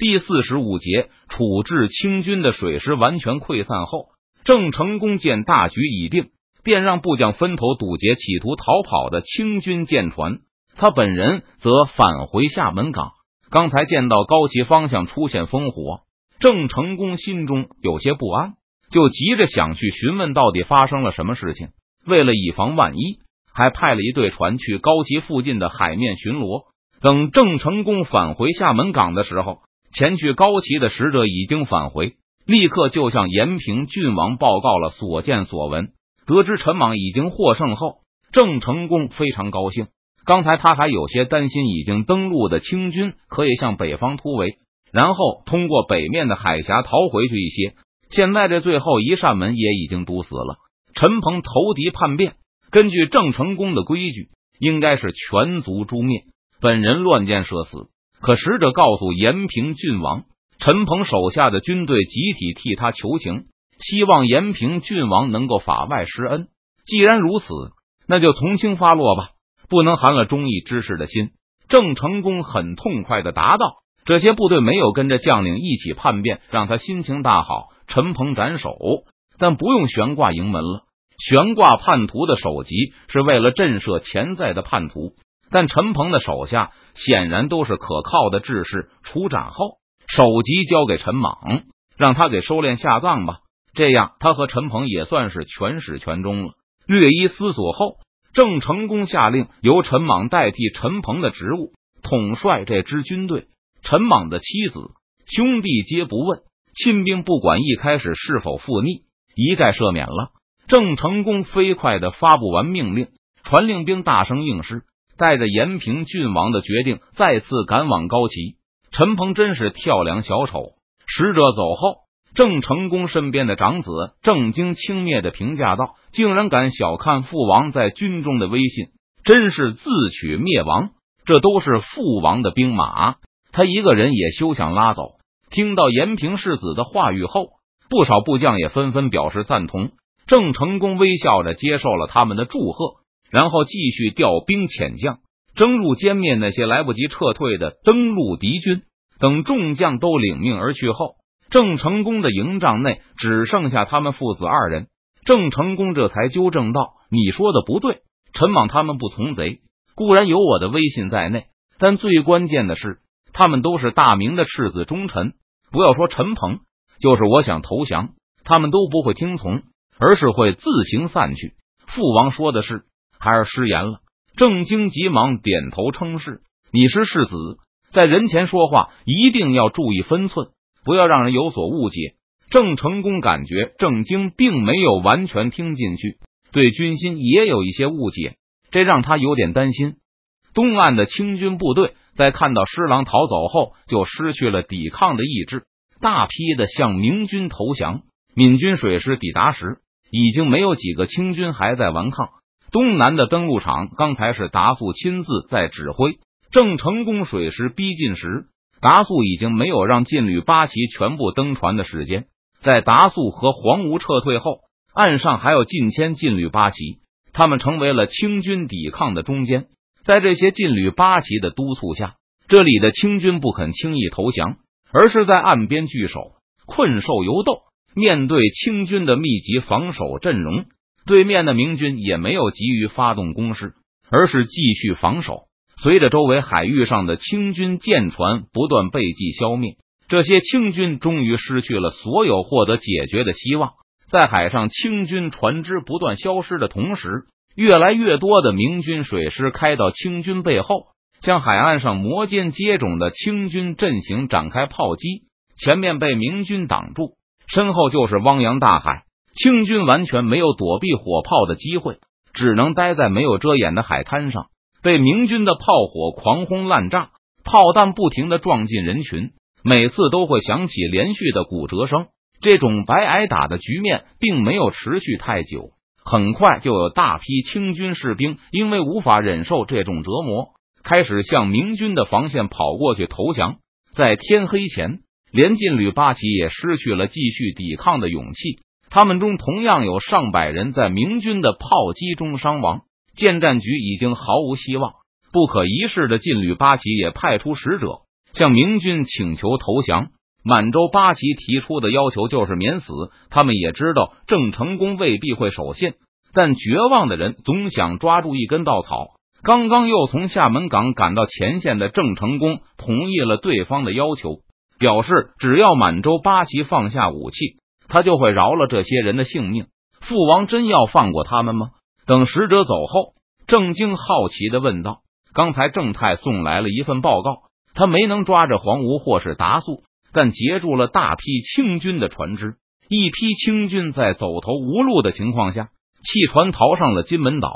第四十五节，处置清军的水师完全溃散后，郑成功见大局已定，便让部将分头堵截企图逃跑的清军舰船。他本人则返回厦门港。刚才见到高旗方向出现烽火，郑成功心中有些不安，就急着想去询问到底发生了什么事情。为了以防万一，还派了一队船去高旗附近的海面巡逻。等郑成功返回厦门港的时候，前去高齐的使者已经返回，立刻就向延平郡王报告了所见所闻。得知陈莽已经获胜后，郑成功非常高兴。刚才他还有些担心，已经登陆的清军可以向北方突围，然后通过北面的海峡逃回去一些。现在这最后一扇门也已经堵死了。陈鹏投敌叛变，根据郑成功的规矩，应该是全族诛灭，本人乱箭射死。可使者告诉延平郡王，陈鹏手下的军队集体替他求情，希望延平郡王能够法外施恩。既然如此，那就从轻发落吧，不能寒了忠义之士的心。郑成功很痛快的答道：“这些部队没有跟着将领一起叛变，让他心情大好。陈鹏斩首，但不用悬挂营门了。悬挂叛徒的首级是为了震慑潜在的叛徒。”但陈鹏的手下显然都是可靠的志士，处斩后首级交给陈莽，让他给收敛下葬吧。这样，他和陈鹏也算是全始全终了。略一思索后，郑成功下令由陈莽代替陈鹏的职务，统帅这支军队。陈莽的妻子、兄弟皆不问，亲兵不管一开始是否附逆，一概赦免了。郑成功飞快的发布完命令，传令兵大声应是。带着延平郡王的决定，再次赶往高齐。陈鹏真是跳梁小丑。使者走后，郑成功身边的长子郑经轻蔑的评价道：“竟然敢小看父王在军中的威信，真是自取灭亡。这都是父王的兵马，他一个人也休想拉走。”听到延平世子的话语后，不少部将也纷纷表示赞同。郑成功微笑着接受了他们的祝贺。然后继续调兵遣将，征入歼灭那些来不及撤退的登陆敌军。等众将都领命而去后，郑成功的营帐内只剩下他们父子二人。郑成功这才纠正道：“你说的不对，陈莽他们不从贼，固然有我的威信在内，但最关键的是，他们都是大明的赤子忠臣。不要说陈鹏，就是我想投降，他们都不会听从，而是会自行散去。父王说的是。”孩儿失言了，郑经急忙点头称是。你是世子，在人前说话一定要注意分寸，不要让人有所误解。郑成功感觉郑经并没有完全听进去，对军心也有一些误解，这让他有点担心。东岸的清军部队在看到施琅逃走后，就失去了抵抗的意志，大批的向明军投降。闽军水师抵达时，已经没有几个清军还在顽抗。东南的登陆场刚才是达素亲自在指挥。郑成功水师逼近时，达素已经没有让劲旅八旗全部登船的时间。在达素和黄吴撤退后，岸上还有近千劲旅八旗，他们成为了清军抵抗的中间。在这些劲旅八旗的督促下，这里的清军不肯轻易投降，而是在岸边据守，困兽犹斗。面对清军的密集防守阵容。对面的明军也没有急于发动攻势，而是继续防守。随着周围海域上的清军舰船不断被击消灭，这些清军终于失去了所有获得解决的希望。在海上清军船只不断消失的同时，越来越多的明军水师开到清军背后，向海岸上摩肩接踵的清军阵型展开炮击。前面被明军挡住，身后就是汪洋大海。清军完全没有躲避火炮的机会，只能待在没有遮掩的海滩上，被明军的炮火狂轰滥炸，炮弹不停的撞进人群，每次都会响起连续的骨折声。这种白挨打的局面并没有持续太久，很快就有大批清军士兵因为无法忍受这种折磨，开始向明军的防线跑过去投降。在天黑前，连晋旅八旗也失去了继续抵抗的勇气。他们中同样有上百人在明军的炮击中伤亡，建战局已经毫无希望，不可一世的劲旅八旗也派出使者向明军请求投降。满洲八旗提出的要求就是免死。他们也知道郑成功未必会守信，但绝望的人总想抓住一根稻草。刚刚又从厦门港赶到前线的郑成功同意了对方的要求，表示只要满洲八旗放下武器，他就会饶了这些人的性命。父王真要放过他们吗？等使者走后，郑经好奇的问道：“刚才郑泰送来了一份报告，他没能抓着黄吴或是达素，但截住了大批清军的船只。一批清军在走投无路的情况下，弃船逃上了金门岛。”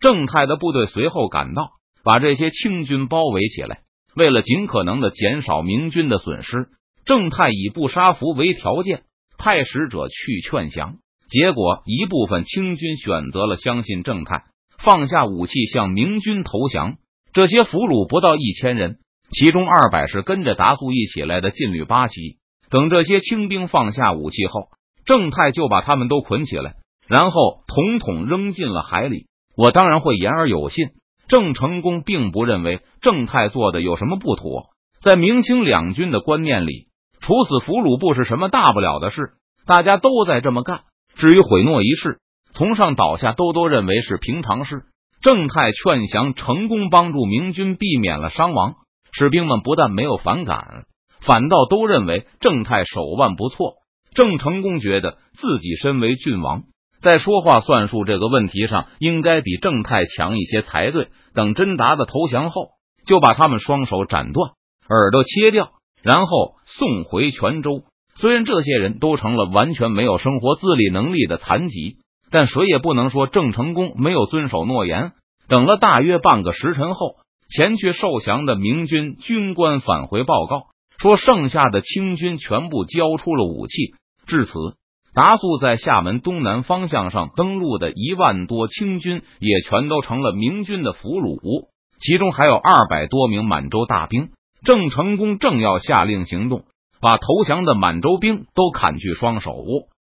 郑泰的部队随后赶到，把这些清军包围起来。为了尽可能的减少明军的损失，郑泰以不杀俘为条件，派使者去劝降。结果，一部分清军选择了相信郑泰，放下武器向明军投降。这些俘虏不到一千人，其中二百是跟着达素一起来的禁旅八旗。等这些清兵放下武器后，郑泰就把他们都捆起来，然后统统扔进了海里。我当然会言而有信。郑成功并不认为郑泰做的有什么不妥，在明清两军的观念里，处死俘虏不是什么大不了的事，大家都在这么干。至于毁诺一事，从上到下都都认为是平常事。郑泰劝降成功，帮助明军避免了伤亡，士兵们不但没有反感，反倒都认为郑泰手腕不错。郑成功觉得自己身为郡王。在说话算数这个问题上，应该比郑泰强一些才对。等甄达的投降后，就把他们双手斩断，耳朵切掉，然后送回泉州。虽然这些人都成了完全没有生活自理能力的残疾，但谁也不能说郑成功没有遵守诺言。等了大约半个时辰后，前去受降的明军军官返回报告说，剩下的清军全部交出了武器。至此。达素在厦门东南方向上登陆的一万多清军，也全都成了明军的俘虏，其中还有二百多名满洲大兵。郑成功正要下令行动，把投降的满洲兵都砍去双手，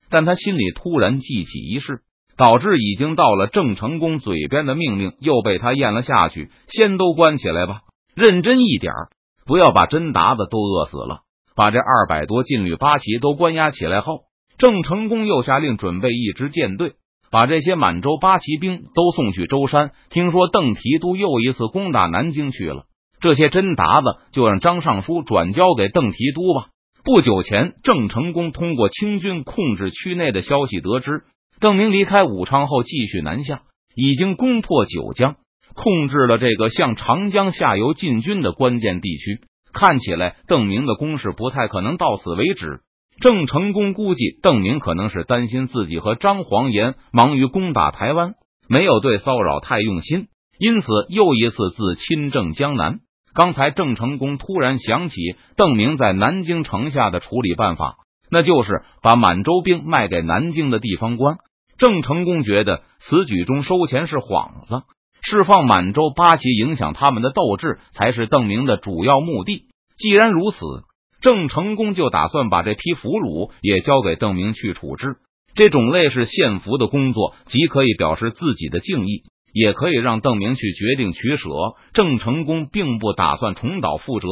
但他心里突然记起一事，导致已经到了郑成功嘴边的命令又被他咽了下去。先都关起来吧，认真一点，不要把真达子都饿死了。把这二百多禁旅八旗都关押起来后。郑成功又下令准备一支舰队，把这些满洲八旗兵都送去舟山。听说邓提督又一次攻打南京去了，这些真达子就让张尚书转交给邓提督吧。不久前，郑成功通过清军控制区内的消息得知，邓明离开武昌后继续南下，已经攻破九江，控制了这个向长江下游进军的关键地区。看起来，邓明的攻势不太可能到此为止。郑成功估计邓明可能是担心自己和张煌言忙于攻打台湾，没有对骚扰太用心，因此又一次自亲政江南。刚才郑成功突然想起邓明在南京城下的处理办法，那就是把满洲兵卖给南京的地方官。郑成功觉得此举中收钱是幌子，释放满洲八旗影响他们的斗志才是邓明的主要目的。既然如此。郑成功就打算把这批俘虏也交给邓明去处置。这种类似献俘的工作，既可以表示自己的敬意，也可以让邓明去决定取舍。郑成功并不打算重蹈覆辙，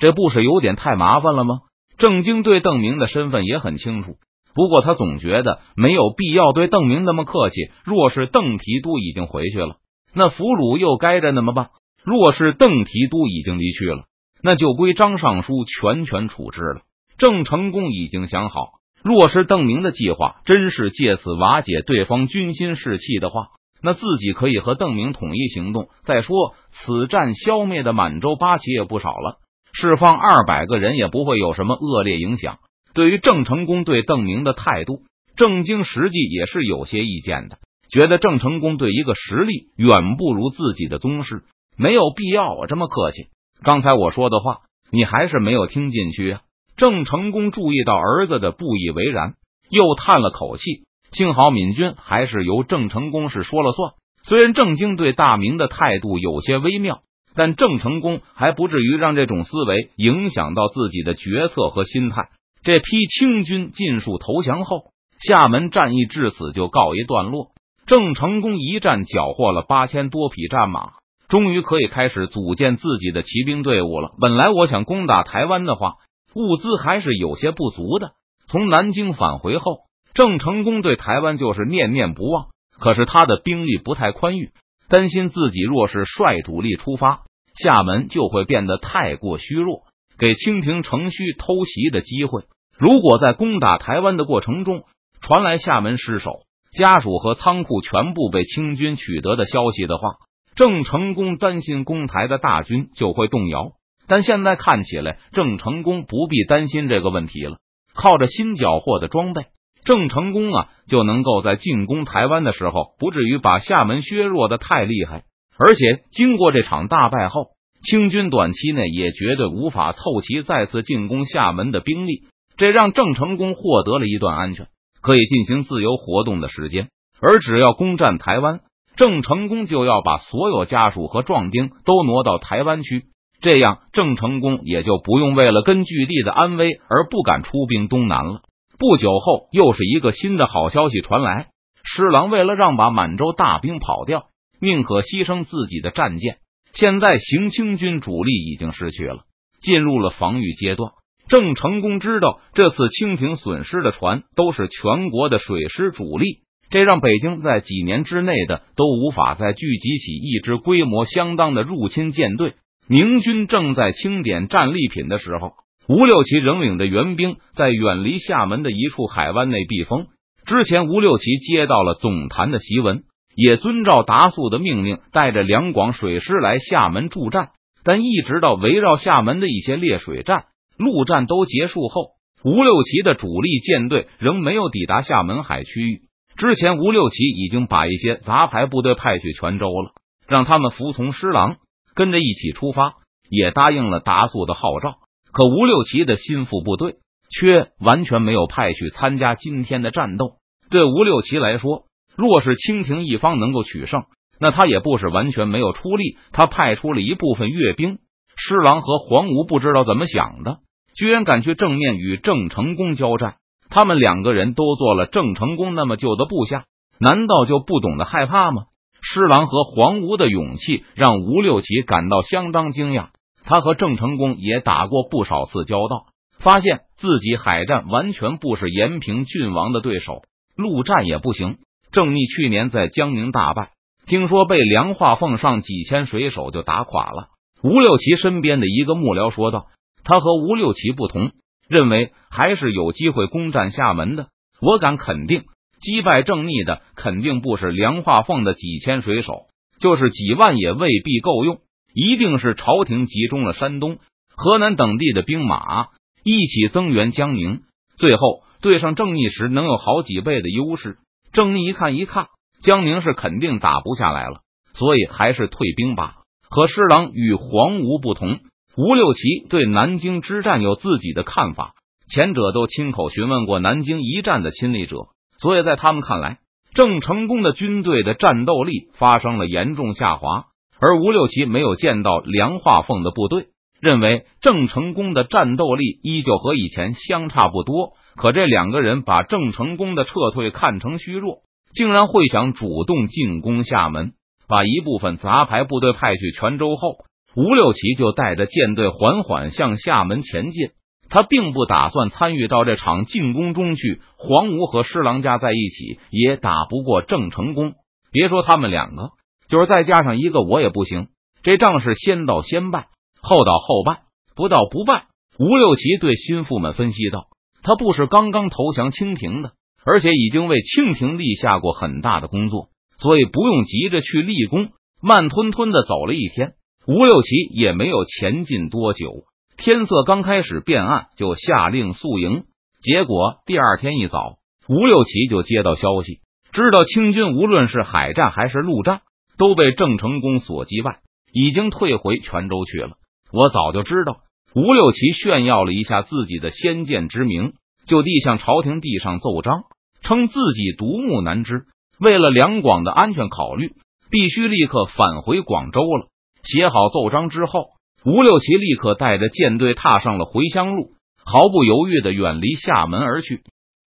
这不是有点太麻烦了吗？郑经对邓明的身份也很清楚，不过他总觉得没有必要对邓明那么客气。若是邓提督已经回去了，那俘虏又该着怎么办？若是邓提督已经离去了。那就归张尚书全权处置了。郑成功已经想好，若是邓明的计划真是借此瓦解对方军心士气的话，那自己可以和邓明统一行动。再说，此战消灭的满洲八旗也不少了，释放二百个人也不会有什么恶劣影响。对于郑成功对邓明的态度，郑经实际也是有些意见的，觉得郑成功对一个实力远不如自己的宗室，没有必要我这么客气。刚才我说的话，你还是没有听进去啊！郑成功注意到儿子的不以为然，又叹了口气。幸好敏军还是由郑成功是说了算。虽然郑经对大明的态度有些微妙，但郑成功还不至于让这种思维影响到自己的决策和心态。这批清军尽数投降后，厦门战役至此就告一段落。郑成功一战缴获了八千多匹战马。终于可以开始组建自己的骑兵队伍了。本来我想攻打台湾的话，物资还是有些不足的。从南京返回后，郑成功对台湾就是念念不忘。可是他的兵力不太宽裕，担心自己若是率主力出发，厦门就会变得太过虚弱，给清廷乘虚偷袭的机会。如果在攻打台湾的过程中传来厦门失守、家属和仓库全部被清军取得的消息的话，郑成功担心攻台的大军就会动摇。但现在看起来，郑成功不必担心这个问题了。靠着新缴获的装备，郑成功啊就能够在进攻台湾的时候，不至于把厦门削弱的太厉害。而且经过这场大败后，清军短期内也绝对无法凑齐再次进攻厦门的兵力。这让郑成功获得了一段安全、可以进行自由活动的时间。而只要攻占台湾，郑成功就要把所有家属和壮丁都挪到台湾去。这样，郑成功也就不用为了根据地的安危而不敢出兵东南了。不久后，又是一个新的好消息传来：施琅为了让把满洲大兵跑掉，宁可牺牲自己的战舰。现在，行清军主力已经失去了，进入了防御阶段。郑成功知道，这次清廷损失的船都是全国的水师主力，这让北京在几年之内的都无法再聚集起一支规模相当的入侵舰队。明军正在清点战利品的时候，吴六奇仍领着援兵在远离厦门的一处海湾内避风。之前，吴六奇接到了总坛的檄文，也遵照达素的命令，带着两广水师来厦门助战。但一直到围绕厦门的一些列水战、陆战都结束后，吴六奇的主力舰队仍没有抵达厦门海区域。之前，吴六奇已经把一些杂牌部队派去泉州了，让他们服从施琅。跟着一起出发，也答应了达素的号召。可吴六奇的心腹部队却完全没有派去参加今天的战斗。对吴六奇来说，若是清廷一方能够取胜，那他也不是完全没有出力。他派出了一部分阅兵。施琅和黄吴不知道怎么想的，居然敢去正面与郑成功交战。他们两个人都做了郑成功那么久的部下，难道就不懂得害怕吗？施琅和黄吴的勇气让吴六奇感到相当惊讶。他和郑成功也打过不少次交道，发现自己海战完全不是延平郡王的对手，陆战也不行。郑密去年在江宁大败，听说被梁化凤上几千水手就打垮了。吴六奇身边的一个幕僚说道：“他和吴六奇不同，认为还是有机会攻占厦门的。我敢肯定。”击败郑密的肯定不是梁化凤的几千水手，就是几万也未必够用。一定是朝廷集中了山东、河南等地的兵马，一起增援江宁，最后对上郑义时能有好几倍的优势。郑义一看一看，江宁是肯定打不下来了，所以还是退兵吧。和施琅与黄吴不同，吴六奇对南京之战有自己的看法，前者都亲口询问过南京一战的亲历者。所以在他们看来，郑成功的军队的战斗力发生了严重下滑，而吴六奇没有见到梁化凤的部队，认为郑成功的战斗力依旧和以前相差不多。可这两个人把郑成功的撤退看成虚弱，竟然会想主动进攻厦门，把一部分杂牌部队派去泉州后，吴六奇就带着舰队缓缓向厦门前进。他并不打算参与到这场进攻中去。黄吴和施琅加在一起也打不过郑成功，别说他们两个，就是再加上一个，我也不行。这仗是先到先败，后到后败，不到不败。吴六奇对心腹们分析道：“他不是刚刚投降清廷的，而且已经为清廷立下过很大的工作，所以不用急着去立功。慢吞吞的走了一天，吴六奇也没有前进多久。”天色刚开始变暗，就下令宿营。结果第二天一早，吴六奇就接到消息，知道清军无论是海战还是陆战，都被郑成功所击败，已经退回泉州去了。我早就知道。吴六奇炫耀了一下自己的先见之明，就地向朝廷递上奏章，称自己独木难支，为了两广的安全考虑，必须立刻返回广州了。写好奏章之后。吴六奇立刻带着舰队踏上了回乡路，毫不犹豫的远离厦门而去。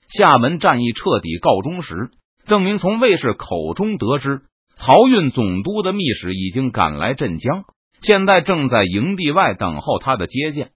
厦门战役彻底告终时，郑明从卫士口中得知，漕运总督的密使已经赶来镇江，现在正在营地外等候他的接见。